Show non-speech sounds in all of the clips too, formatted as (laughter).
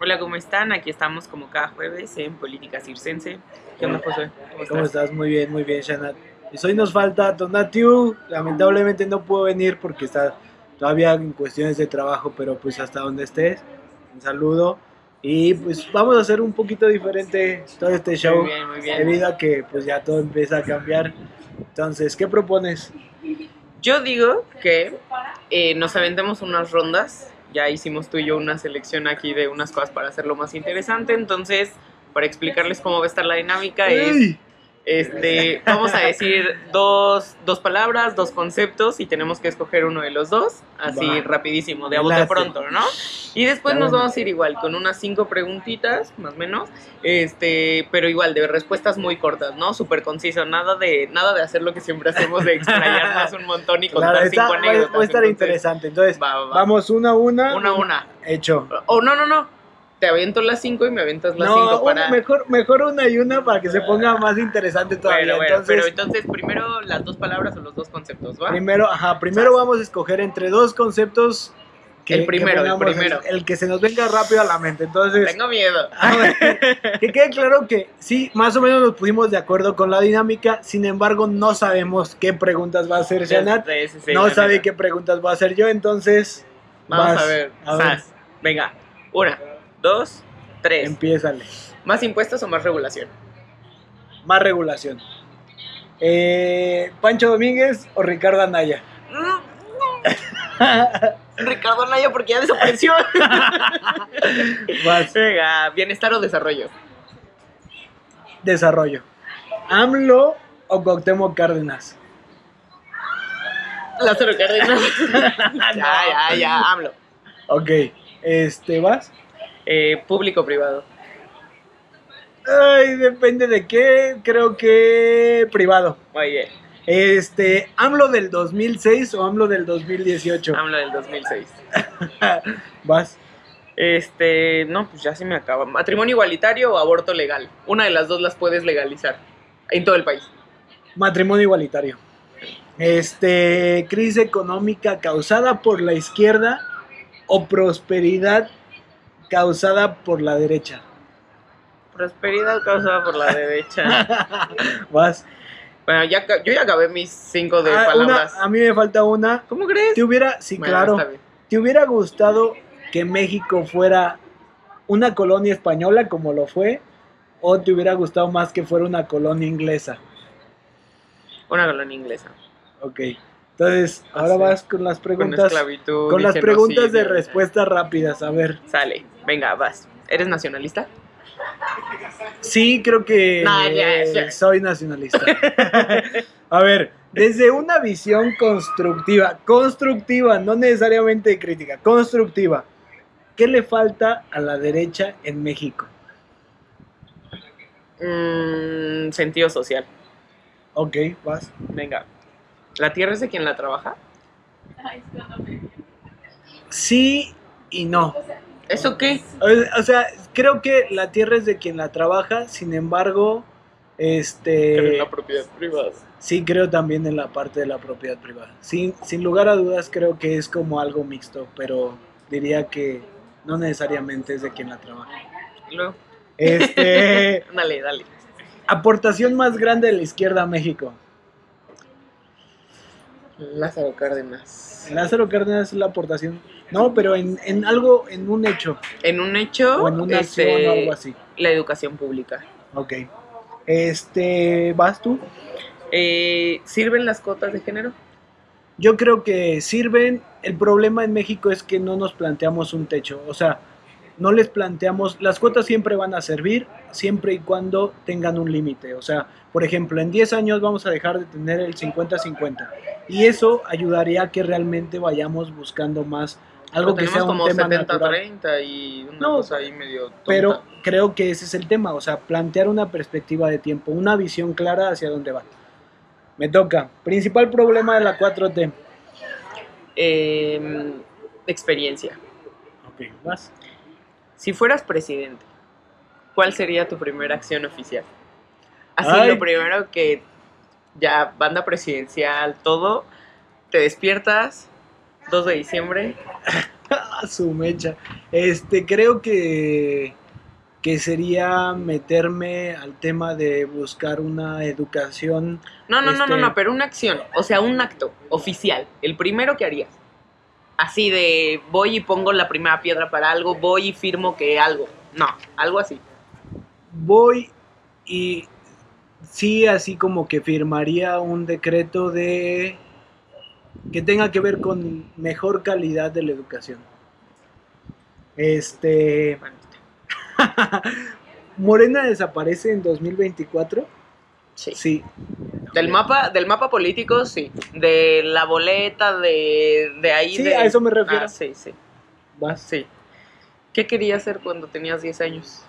Hola, ¿cómo están? Aquí estamos como cada jueves en Política Circense. ¿Qué onda, José? ¿Cómo estás? Muy bien, muy bien, Shanat. Pues hoy nos falta Donatiu. Lamentablemente no puedo venir porque está todavía en cuestiones de trabajo, pero pues hasta donde estés, un saludo. Y pues vamos a hacer un poquito diferente todo este show. Muy bien, muy bien. Debido a que pues ya todo empieza a cambiar. Entonces, ¿qué propones? Yo digo que eh, nos aventemos unas rondas. Ya hicimos tú y yo una selección aquí de unas cosas para hacerlo más interesante. Entonces, para explicarles cómo va a estar la dinámica es... Este, vamos a decir dos, dos palabras, dos conceptos y tenemos que escoger uno de los dos, así Va. rapidísimo, de a bote pronto, ¿no? Y después nos vamos a ir igual con unas cinco preguntitas, más o menos, este, pero igual de respuestas muy cortas, ¿no? Súper conciso, nada de, nada de hacer lo que siempre hacemos de explayarnos (laughs) un montón y contar Claro, está- cinco anécdotas. a estar entonces, interesante. Entonces, va, va, va. vamos una a una. Una a una. Hecho. O no, no, no. Te aviento las cinco y me aventas las No, cinco una- para. mejor, mejor una y una para que se ponga más interesante todavía. Bueno, bueno, entonces, pero entonces primero las dos palabras o los dos conceptos, ¿va? Primero, ajá, primero vamos a escoger entre dos conceptos. El primero, el primero. El, que se nos venga rápido a la mente. Entonces, Tengo miedo. (laughs) ver, que quede claro que sí, más o menos nos pusimos de acuerdo con la dinámica. Sin embargo, no sabemos qué preguntas va a hacer Shanat. Sí, sí, sí, no sabe qué preguntas va a hacer yo. Entonces, Vamos vas, a ver. a ver. Sas. Venga. Una, dos, tres. empiézale. ¿Más impuestos o más regulación? Más regulación. Eh, ¿Pancho Domínguez o Ricardo Anaya? (laughs) Ricardo Naya porque ya desapareció. (laughs) Vas. Venga, bienestar o desarrollo. Desarrollo. ¿AMLO o Cuauhtémoc Cárdenas? Lázaro Cárdenas. (laughs) ya, ya, ya, hablo. Ok. Este, ¿vas? Eh, público privado. Ay, depende de qué. Creo que privado. Oye, Este, ¿AMLO del 2006 o AMLO del 2018? hablo del 2006. (laughs) Vas. Este, no, pues ya se me acaba. ¿Matrimonio igualitario o aborto legal? Una de las dos las puedes legalizar en todo el país. Matrimonio igualitario. Este, crisis económica causada por la izquierda o prosperidad causada por la derecha. Prosperidad causada por la derecha. (laughs) Vas. Bueno, ya, yo ya acabé mis cinco de Ah, palabras. una- a mí me falta una. ¿Cómo crees? ¿Te hubiera, sí, Bueno, claro. ¿te hubiera gustado que México fuera una colonia española como lo fue? ¿O te hubiera gustado más que fuera una colonia inglesa? Una colonia inglesa. Ok. Entonces, ahora vas con las Con preguntas. esclavitud. Con las preguntas de respuestas rápidas. A ver. Sale. Venga, vas. ¿Eres nacionalista? Sí, creo que No, ya, ya. soy nacionalista. (laughs) A ver, desde una visión constructiva, constructiva, no necesariamente crítica, constructiva, ¿qué le falta a la derecha en México? Mm, sentido social. Ok, vas. Venga. ¿La tierra es de quien la trabaja? Sí y no. ¿Eso qué? O, o sea, creo que la tierra es de quien la trabaja, sin embargo, este... Pero en la propiedad privada. Sí, creo también en la parte de la propiedad privada. Sin, sin lugar a dudas, creo que es como algo mixto, pero diría que no necesariamente es de quien la trabaja. Luego. Este, (laughs) Dale, dale. aportación más grande de la izquierda a México. Lázaro Cárdenas. Lázaro Cárdenas es la aportación. No, pero en, en algo, en un hecho, En un hecho, o en una este, acción o algo así. la educación pública. Ok. Este, ¿vas tú? Eh, ¿Sirven las cuotas de género? Yo creo que sirven. El problema en México es que no nos planteamos un techo. O sea, no les planteamos. Las cuotas siempre van a servir siempre y cuando tengan un límite. O sea, por ejemplo, en 10 años vamos a dejar de tener el 50-50. Y eso ayudaría a que realmente vayamos buscando más algo que tenemos sea un como tema natural. 70-30 y una No, cosa ahí medio tonta. Pero creo que ese es el tema. O sea, plantear una perspectiva de tiempo, una visión clara hacia dónde va. Me toca. Principal problema de la 4T. Eh, experiencia. Ok, vas. Si fueras presidente, ¿cuál sería tu primera acción oficial? Así Ay. lo primero que ya banda presidencial, todo, te despiertas 2 de diciembre, (laughs) su mecha. Este, creo que, que sería meterme al tema de buscar una educación. No, no, no, no, Este- no, pero una acción, o sea, un acto oficial, el primero que harías. Así de voy y pongo la primera piedra para algo, voy y firmo que algo. No, algo así. Voy y sí, así como que firmaría un decreto de que tenga que ver con mejor calidad de la educación. Este, (laughs) Morena desaparece en 2024. Sí. Sí. Del mapa, del mapa político, sí. De la boleta, de, de ahí. Sí, de... a eso me refiero. Ah, sí, sí, Vas. sí. ¿Qué querías hacer cuando tenías 10 años?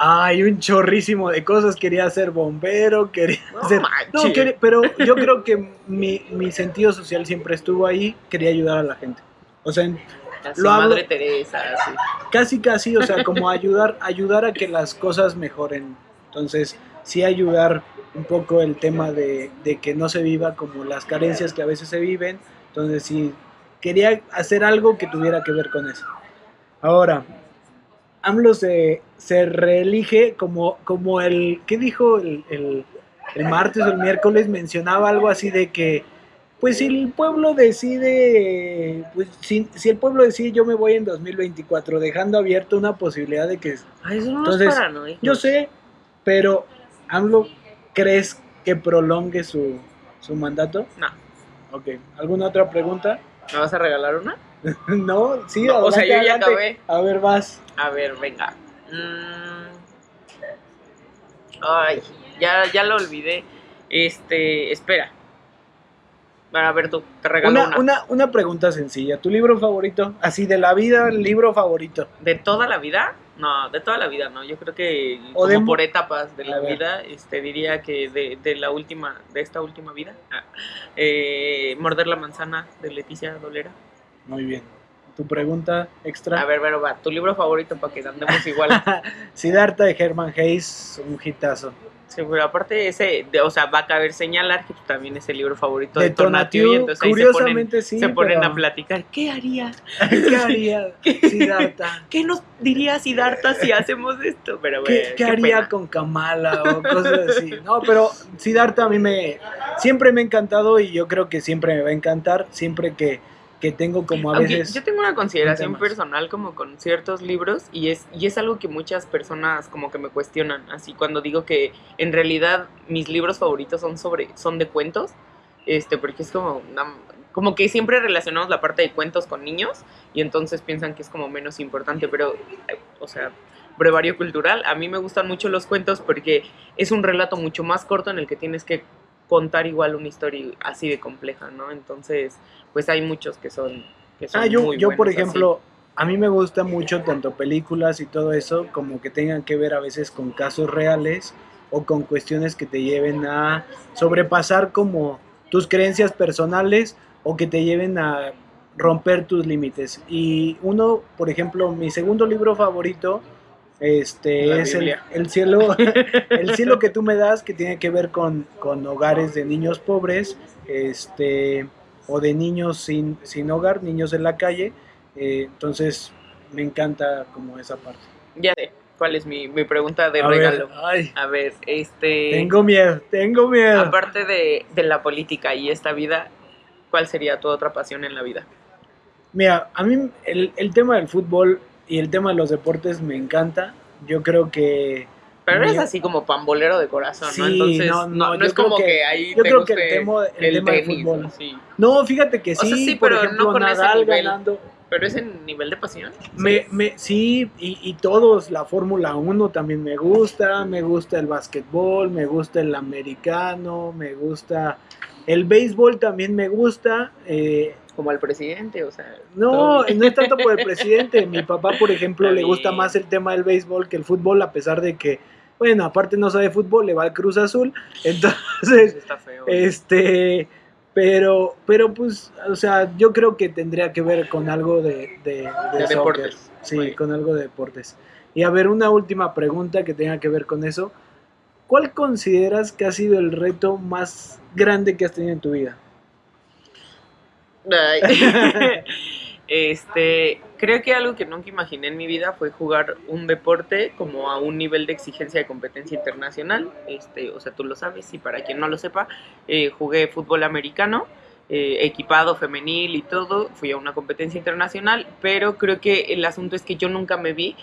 Hay un chorrísimo de cosas. Quería ser bombero, quería No ser... manches. No, quería- pero yo creo que mi, mi sentido social siempre estuvo ahí. Quería ayudar a la gente. O sea, Así, lo hablo- Madre Teresa, casi casi, o sea, como ayudar, ayudar a que las cosas mejoren. Entonces, sí ayudar un poco el tema de, de que no se viva como las carencias que a veces se viven. Entonces, sí, quería hacer algo que tuviera que ver con eso. Ahora, AMLO se, se reelige como, como el, ¿qué dijo el, el, el martes o el miércoles? Mencionaba algo así de que, pues si el pueblo decide, pues si, si el pueblo decide yo me voy en 2024, dejando abierto una posibilidad de que, Ay, eso no Entonces, es yo sé, pero AMLO, ¿crees que prolongue su, su mandato? No. Ok, ¿alguna otra pregunta? ¿Me vas a regalar una? (laughs) no, sí, No, o sea, yo ya adelante. A ver, vas. A ver, venga. Mm. Ay, ya, ya lo olvidé. Este, espera. Para ver tú, te regalo Una, una. una, una pregunta sencilla. ¿Tu libro favorito? Así de la vida, el libro favorito. ¿De toda la vida? No, de toda la vida, no. Yo creo que O como de- por etapas de la vida, este, diría que de, de la última, de esta última vida, ah, eh, Morder la manzana de Leticia Dolera. Muy bien. ¿Tu pregunta extra? A ver, pero va, tu libro favorito para que andemos igual. (laughs) Siddhartha de Herman Hayes, un hitazo. Sí, pero aparte ese, de- o sea, va a caber señalar que también es el libro favorito de, De y entonces ahí se ponen, sí, se ponen pero- a platicar. ¿Qué haría? (laughs) ¿Qué haría (laughs) Siddhartha? ¿Qué nos diría Siddhartha si hacemos esto? Pero ¿Qué, bueno, qué haría pena. con Kamala o cosas así? No, pero Siddhartha a mí me siempre me ha encantado y yo creo que siempre me va a encantar, siempre que, que tengo como a Aunque veces... yo tengo una consideración personal como con ciertos libros y es, y es algo que muchas personas como que me cuestionan, así cuando digo que en realidad mis libros favoritos son sobre, son de cuentos, este, porque es como una- como que siempre relacionamos la parte de cuentos con niños y entonces piensan que es como menos importante, pero, o sea, brevario cultural, a mí me gustan mucho los cuentos porque es un relato mucho más corto en el que tienes que contar igual una historia así de compleja, ¿no? Entonces, pues hay muchos que son... Que son Ah, yo, muy yo por así. ejemplo, a mí me gusta mucho tanto películas y todo eso como que tengan que ver a veces con casos reales o con cuestiones que te lleven a sobrepasar como tus creencias personales o que te lleven a romper tus límites. Y uno, por ejemplo, mi segundo libro favorito este es el, el cielo (laughs) el cielo que tú me das que tiene que ver con, con hogares de niños pobres este o de niños sin, sin hogar niños en la calle eh, entonces me encanta como esa parte Ya sé cuál es mi, mi pregunta de A ver, regalo. ay, A ver, este... tengo miedo tengo miedo Aparte de, de la política y esta vida, ¿cuál sería tu otra pasión en la vida? Mira, a mí el, el tema del fútbol y el tema de los deportes me encanta. Yo creo que. Pero eres así como pambolero de corazón, ¿no? Entonces, no, no, no, no es como que, que- ahí yo te creo que el guste tema, el tema del fútbol. sí. No, fíjate que O sea, sí, sí, por pero no ejemplo, con ese Nadal nivel. ganando. Pero es en nivel de pasión. Me, me, sí, y, y todos, la Fórmula 1 también me gusta, me gusta el básquetbol, me gusta el americano, me gusta el béisbol también me gusta. eh, Como al presidente, o sea. No, no es tanto por el presidente. Mi (laughs) papá, por ejemplo, le gusta más el tema del béisbol que el fútbol, a pesar de que, bueno, aparte no sabe fútbol, le va al Cruz Azul. (laughs) Entonces, Está feo. este, pero, pero pues, o sea, yo creo que tendría que ver con algo de, de, de deportes. Sí, con algo de deportes. Y a ver, una última pregunta que tenga que ver con eso. ¿Cuál consideras que ha sido el reto más grande que has tenido en tu vida? (laughs) Este, creo que algo que nunca imaginé en mi vida fue jugar un deporte como a un nivel de exigencia de competencia internacional. Este, o sea, tú lo sabes, y para quien no lo sepa, eh, jugué fútbol americano. Eh, equipado, femenil y todo, fui a una competencia internacional, pero creo que el asunto es que yo nunca me vi,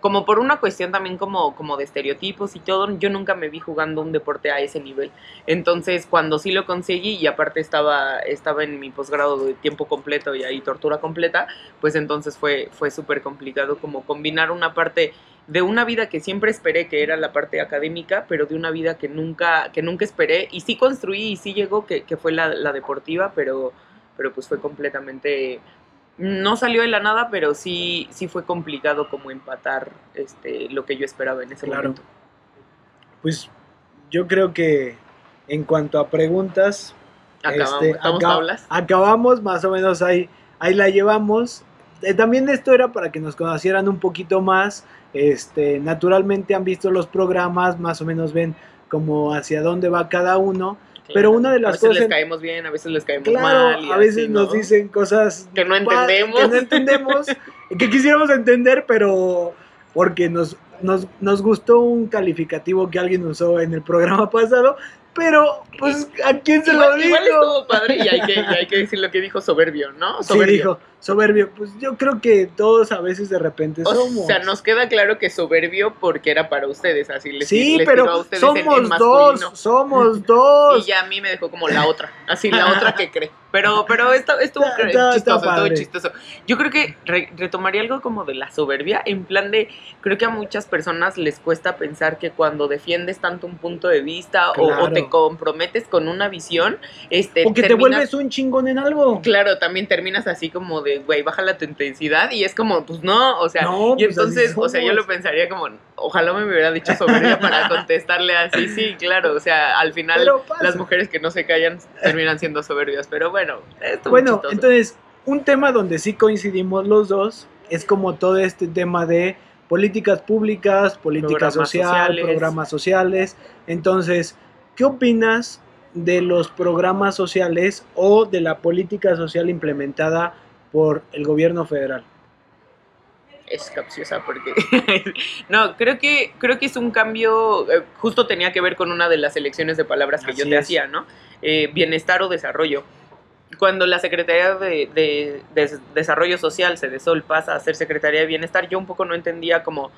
como por una cuestión también como, como de estereotipos y todo, yo nunca me vi jugando un deporte a ese nivel. Entonces, cuando sí lo conseguí y aparte estaba, estaba en mi posgrado de tiempo completo y ahí tortura completa, pues entonces fue, fue súper complicado como combinar una parte de una vida que siempre esperé que era la parte académica, pero de una vida que nunca, que nunca esperé y sí construí y sí llegó que, que fue la, la deportiva, pero, pero pues fue completamente no salió de la nada, pero sí, sí fue complicado como empatar este, lo que yo esperaba en ese momento. Pues yo creo que en cuanto a preguntas, acabamos, este, acabamos más o menos ahí, ahí la llevamos. Eh, también esto era para que nos conocieran un poquito más. Este, naturalmente han visto los programas, más o menos ven como hacia dónde va cada uno. Pero una de las cosas. A veces les caemos bien, a veces les caemos mal. a veces nos dicen cosas. Que no entendemos. Que no entendemos. (laughs) que quisiéramos entender, pero. Porque nos, nos, nos gustó un calificativo que alguien usó en el programa (laughs) pasado pero, pues, ¿a quién se lo dijo? Igual estuvo padre y hay, que, hay que decir lo que dijo soberbio, ¿no? Soberbio. Sí, dijo soberbio. Pues yo creo que todos a veces de repente somos. O sea, nos queda claro que soberbio porque era para ustedes, así les Sí, pero a ustedes somos dos, somos dos. (laughs) Y ya a mí me dejó como la otra, así la otra que cree. Pero, pero esto estuvo chistoso, estuvo chistoso. Yo creo que retomaría algo como de la soberbia, en plan de, creo que a muchas personas les cuesta pensar que cuando defiendes tanto un punto de vista o, te comprometes con una visión, este... O que te vuelves un chingón en algo. Claro, también terminas así como de, güey, baja tu intensidad y es como, pues no, o sea, y pues, entonces, o sea, yo lo pensaría como, ojalá me hubiera dicho soberbia para (laughs) contestarle así, sí, claro, o sea, al final las mujeres que no se callan terminan siendo soberbias, pero bueno, esto Bueno, entonces, un tema donde sí coincidimos los dos es como todo este tema de políticas públicas, política social, programas sociales. Entonces, ¿qué opinas de los programas sociales o de la política social implementada por el gobierno federal? Es capciosa porque (laughs) no creo que creo que es un cambio eh, justo tenía que ver con una de las elecciones de palabras que yo te hacía no eh, bienestar o desarrollo cuando la Secretaría de, Desarrollo Social, se Sol, pasa a ser Secretaría de Bienestar, yo un poco no entendía como,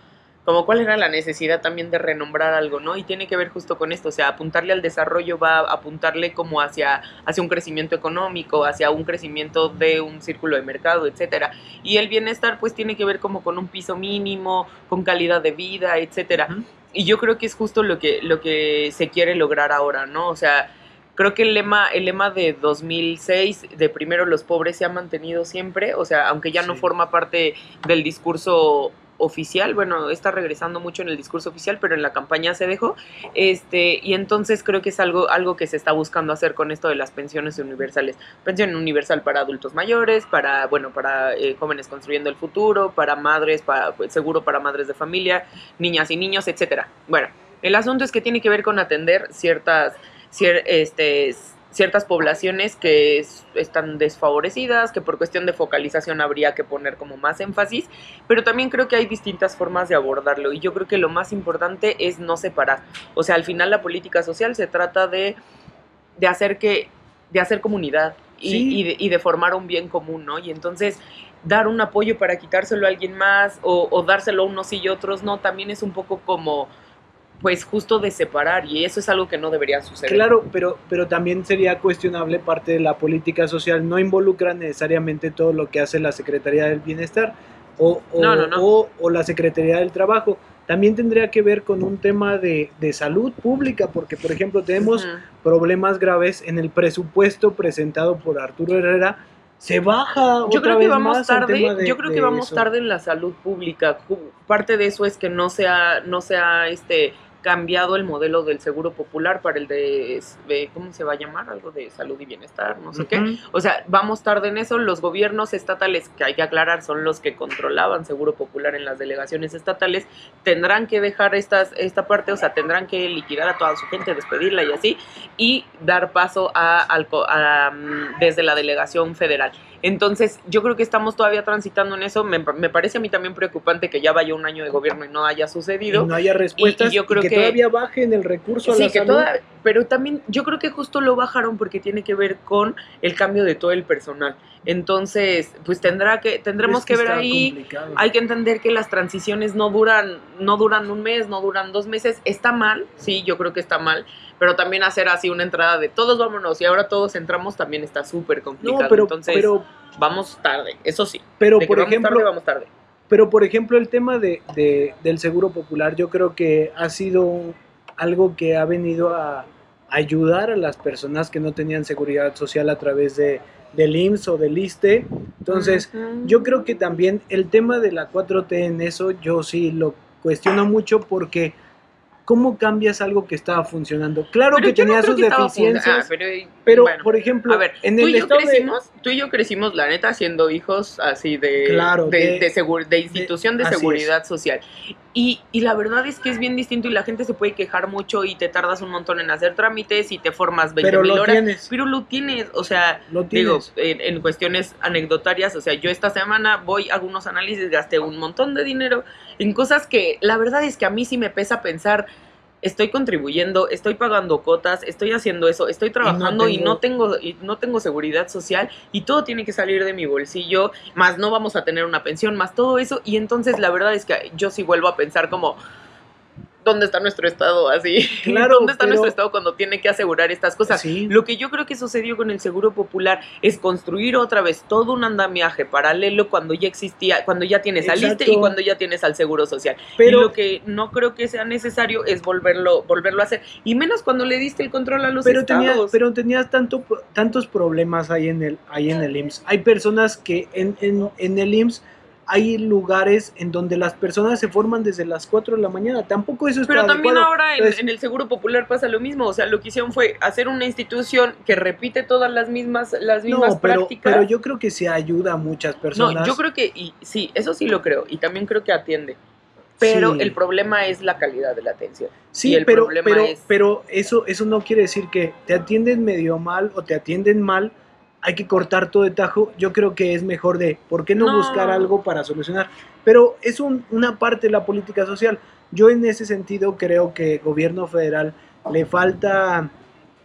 como cuál era la necesidad también de renombrar algo, ¿no? Y tiene que ver justo con esto, o sea, apuntarle al desarrollo va a apuntarle como hacia, hacia un crecimiento económico, hacia un crecimiento de un círculo de mercado, etcétera. Y el bienestar pues tiene que ver como con un piso mínimo, con calidad de vida, etcétera. Y yo creo que es justo lo que, lo que se quiere lograr ahora, ¿no? O sea, creo que el lema, el lema de 2006, de primero los pobres, se ha mantenido siempre, o sea, aunque ya no forma parte del discurso oficial, bueno, está regresando mucho en el discurso oficial, pero en la campaña se dejó, este, y entonces creo que es algo, algo que se está buscando hacer con esto de las pensiones universales, pensión universal para adultos mayores, para, bueno, para eh, jóvenes construyendo el futuro, para madres, para, pues, seguro para madres de familia, niñas y niños, etcétera. Bueno, el asunto es que tiene que ver con atender ciertas este, ciertas poblaciones que están desfavorecidas, que por cuestión de focalización habría que poner como más énfasis, pero también creo que hay distintas formas de abordarlo y yo creo que lo más importante es no separar. O sea, al final la política social se trata de, de hacer que de hacer comunidad y, de, y, de, formar un bien común, ¿no? Y entonces dar un apoyo para quitárselo a alguien más o, o dárselo a unos y otros no, también es un poco como pues justo de separar y eso es algo que no debería suceder. Claro, pero, pero también sería cuestionable parte de la política social, no involucra necesariamente todo lo que hace la Secretaría del Bienestar o, o, la Secretaría del Trabajo. También tendría que ver con un tema de, salud pública, porque por ejemplo tenemos problemas graves en el presupuesto presentado por Arturo Herrera, se baja yo creo que vamos tarde yo creo que vamos tarde en la salud pública. Parte de eso es que no sea no sea este cambiado el modelo del seguro popular para el de, ¿cómo se va a llamar? Algo de salud y bienestar, no sé qué. O sea, vamos tarde en eso. Los gobiernos estatales, que hay que aclarar, son los que controlaban seguro popular en las delegaciones estatales, tendrán que dejar estas, esta parte, o sea, tendrán que liquidar a toda su gente, despedirla y así, y dar paso a, mm, desde la delegación federal. Entonces, yo creo que estamos todavía transitando en eso. Me, me parece a mí también preocupante que ya vaya un año de gobierno y no haya sucedido. Y no haya respuestas. Y- y yo creo que, que- todavía bajen el recurso a Sí, la que salud. toda, pero también yo creo que justo lo bajaron porque tiene que ver con el cambio de todo el personal. Entonces, pues tendrá que tendremos Es que ver ahí complicado. hay que entender que las transiciones no duran, no duran un mes, no duran dos meses. Está mal, sí, yo creo que está mal, pero también hacer así una entrada de todos vámonos y ahora todos entramos también está súper complicado. no, pero, Entonces, pero, vamos tarde, eso sí. pero de por vamos ejemplo, tarde, vamos tarde. Pero por ejemplo el tema de, de- del seguro popular yo creo que ha sido algo que ha venido a ayudar a las personas que no tenían seguridad social a través de, del IMSS o del ISTE. Entonces yo creo que también el tema de la 4T en eso yo sí lo cuestiono mucho porque ¿cómo cambias algo que estaba funcionando? Claro Pero que no tenía sus que deficiencias, ah, pero, pero bueno. por ejemplo, A ver, en tú el y yo de- crecimos, tú y yo crecimos, la neta, siendo hijos así de, Claro, de, de- de segur- de institución de, seguridad social. Y, y la verdad es que es bien distinto y la gente se puede quejar mucho y te tardas un montón en hacer trámites y te formas 20 pero mil lo horas. tienes, Pero lo tienes, o sea, lo digo, en, en cuestiones anecdotarias, o sea, yo esta semana voy a algunos análisis, gasté un montón de dinero en cosas que la verdad es que a mí sí me pesa pensar, estoy contribuyendo, estoy pagando cotas, estoy haciendo eso, estoy trabajando y no tengo, y no tengo seguridad social y todo tiene que salir de mi bolsillo, más no vamos a tener una pensión, más todo eso, y entonces la verdad es que yo sí vuelvo a pensar como... ¿Dónde está nuestro Estado así? (laughs) Claro, ¿Dónde está pero- nuestro Estado cuando tiene que asegurar estas cosas? Sí. Lo que yo creo que sucedió con el Seguro Popular es construir otra vez todo un andamiaje paralelo cuando ya existía, cuando ya tienes al Exacto. y cuando ya tienes al Seguro Social. Pero y lo que no creo que sea necesario es volverlo, volverlo a hacer. Y menos cuando le diste el control a los pero tenías, estados. pero tenías tanto, tantos problemas ahí en el, ahí en el IMSS. Hay personas que en, en, en el IMSS hay lugares en donde las personas se forman desde las 4 de la mañana. Tampoco eso está Pero también adecuado. ahora en, Entonces- en el Seguro Popular pasa lo mismo. O sea, lo que hicieron fue hacer una institución que repite todas las mismas, las mismas No, pero, prácticas. pero yo creo que se ayuda a muchas personas. No, yo creo que, y sí, eso sí lo creo, y también creo que atiende. Pero Sí. el problema es la calidad de la atención. Sí, el pero, problema pero, es- pero eso, eso no quiere decir que te atienden medio mal o te atienden mal. Hay que cortar todo de tajo. Yo creo que es mejor de, ¿por qué no, No. buscar algo para solucionar? Pero es un- una parte de la política social. Yo en ese sentido creo que gobierno federal le falta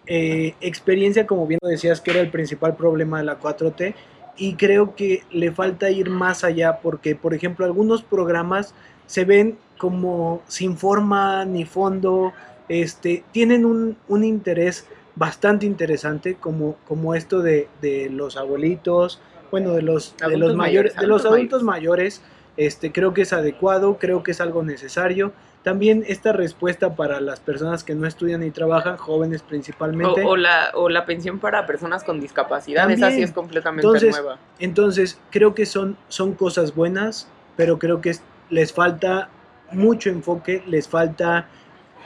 eh, experiencia, como bien lo decías, que era el principal problema de la 4T. Y creo que le falta ir más allá porque, por ejemplo, algunos programas se ven como sin forma ni fondo, este, tienen un, un interés bastante interesante, como, como esto de, de los abuelitos, bueno, de los, de los mayores, mayores, de los adultos mayores, este, creo que es adecuado, creo que es algo necesario. También esta respuesta para las personas que no estudian y trabajan, jóvenes principalmente. o la, o la pensión para personas con discapacidad, esa También. sí es completamente Entonces, nueva. Entonces, creo que son, son cosas buenas, pero creo que es- les falta mucho enfoque, les falta,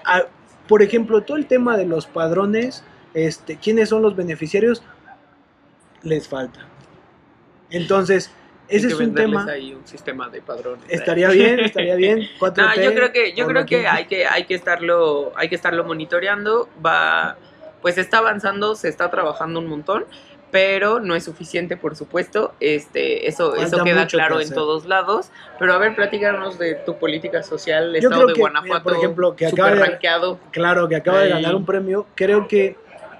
a- por ejemplo, todo el tema de los padrones, este, quiénes son los beneficiarios, les falta. Entonces, ese es un tema. ahí un sistema de padrones. Estaría bien, estaría bien. (laughs) 4T, No, yo creo que, yo creo que hay que, hay que estarlo, hay que estarlo monitoreando. Va, pues está avanzando, se está trabajando un montón, pero no es suficiente, por supuesto. Este, eso, Falta eso queda que claro en todos lados. Pero a ver, platícanos de tu política social, el Yo estado creo de que, Guanajuato, mira, por ejemplo, que acaba de-. Claro, que acaba de ganar un premio. Creo que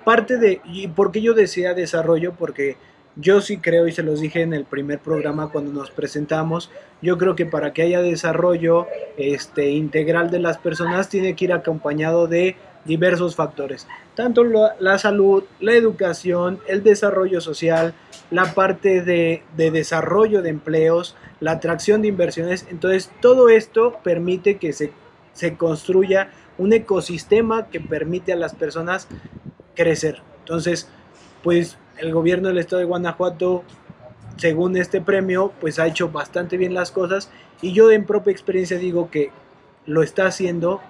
parte de. ¿Y por qué yo decía desarrollo? Porque yo sí creo, y se los dije en el primer programa cuando nos presentamos, yo creo que para que haya desarrollo este, integral de las personas tiene que ir acompañado de diversos factores. Tanto la, la salud, la educación, el desarrollo social, la parte de, de desarrollo de empleos, la atracción de inversiones. Entonces, todo esto permite que se, se construya un ecosistema que permite a las personas crecer. Entonces, pues el gobierno del estado de Guanajuato, según este premio, pues ha hecho bastante bien las cosas y yo en propia experiencia digo que lo está haciendo,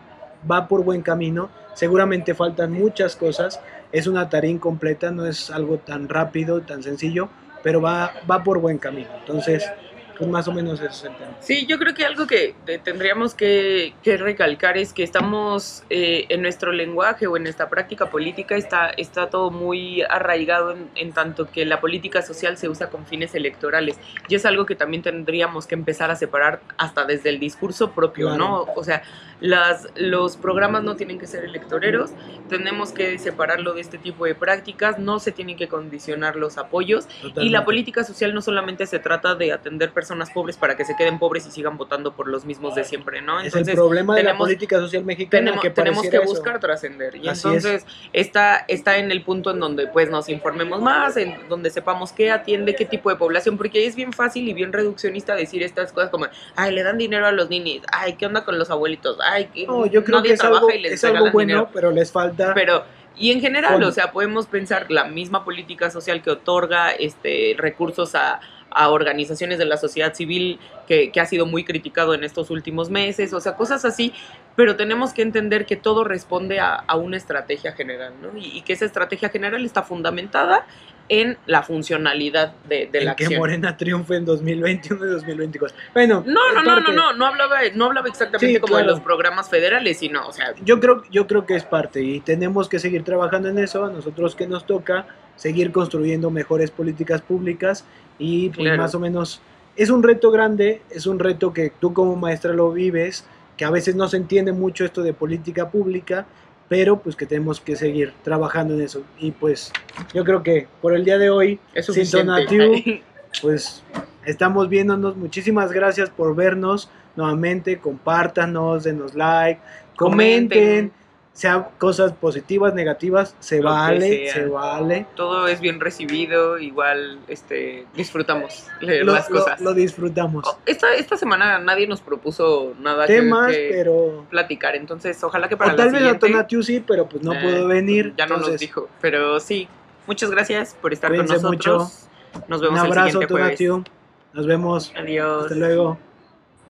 va por buen camino, seguramente faltan muchas cosas, es una tarea incompleta, no es algo tan rápido, tan sencillo, pero va, va por buen camino. Entonces, pues más o menos eso es el tema. Sí, yo creo que algo que te- tendríamos que, que recalcar es que estamos eh, en nuestro lenguaje o en nuestra práctica política está, está todo muy arraigado en, en tanto que la política social se usa con fines electorales y es algo que también tendríamos que empezar a separar hasta desde el discurso propio, Claro. ¿no? O sea, las, los programas no tienen que ser electoreros, tenemos que separarlo de este tipo de prácticas, no se tienen que condicionar los apoyos y la Totalmente. política social no solamente se trata de atender personas pobres para que se queden pobres y sigan votando por los mismos de siempre, ¿no? es el problema de la política social mexicana tenemos, que tenemos que buscar trascender. Y Así entonces está, está en el punto en donde pues nos informemos más, en donde sepamos qué atiende, qué tipo de población, porque es bien fácil y bien reduccionista decir estas cosas como, ay, le dan dinero a los ninis, ay, ¿qué onda con los abuelitos? Ay, que No, yo creo nadie que es trabaja algo, y les es algo bueno, dinero. pero les falta Pero, y en general, o sea, podemos pensar la misma política social que otorga este, recursos a, a organizaciones de la sociedad civil que, que ha sido muy criticado en estos últimos meses, o sea, cosas así, pero tenemos que entender que todo responde a, a una estrategia general, ¿no? Y, y que esa estrategia general está fundamentada en la funcionalidad de, de la que acción. Morena triunfe en 2021 y 2024. Bueno, No, no, no, no, no, no hablaba, no hablaba exactamente Sí, como de los programas federales, sino, o sea, Yo creo, yo creo que es parte y tenemos que seguir trabajando en eso. A nosotros que nos toca seguir construyendo mejores políticas públicas y pues Claro. más o menos es un reto grande, es un reto que tú como maestra lo vives, que a veces no se entiende mucho esto de política pública, pero pues que tenemos que seguir trabajando en eso. Y pues yo creo que por el día de hoy, es Sin donativo. (laughs) pues estamos viéndonos. Muchísimas gracias por vernos nuevamente. Compártanos, denos like, comenten, Comenten. Sea cosas positivas, negativas, se Lo vale, se vale. todo es bien recibido, igual este disfrutamos leer Lo, las cosas. lo disfrutamos. Oh, Esta, esta semana nadie nos propuso nada que- Temas, que, pero platicar, entonces ojalá que para o tal la vez a Tonatiu sí, pero pues no eh, pudo venir. Ya no nos dijo, pero sí, muchas gracias por estar Cuídense con nosotros. Nos Un vemos el abrazo, siguiente jueves. Tonatiu. Nos vemos. Adiós. Hasta luego.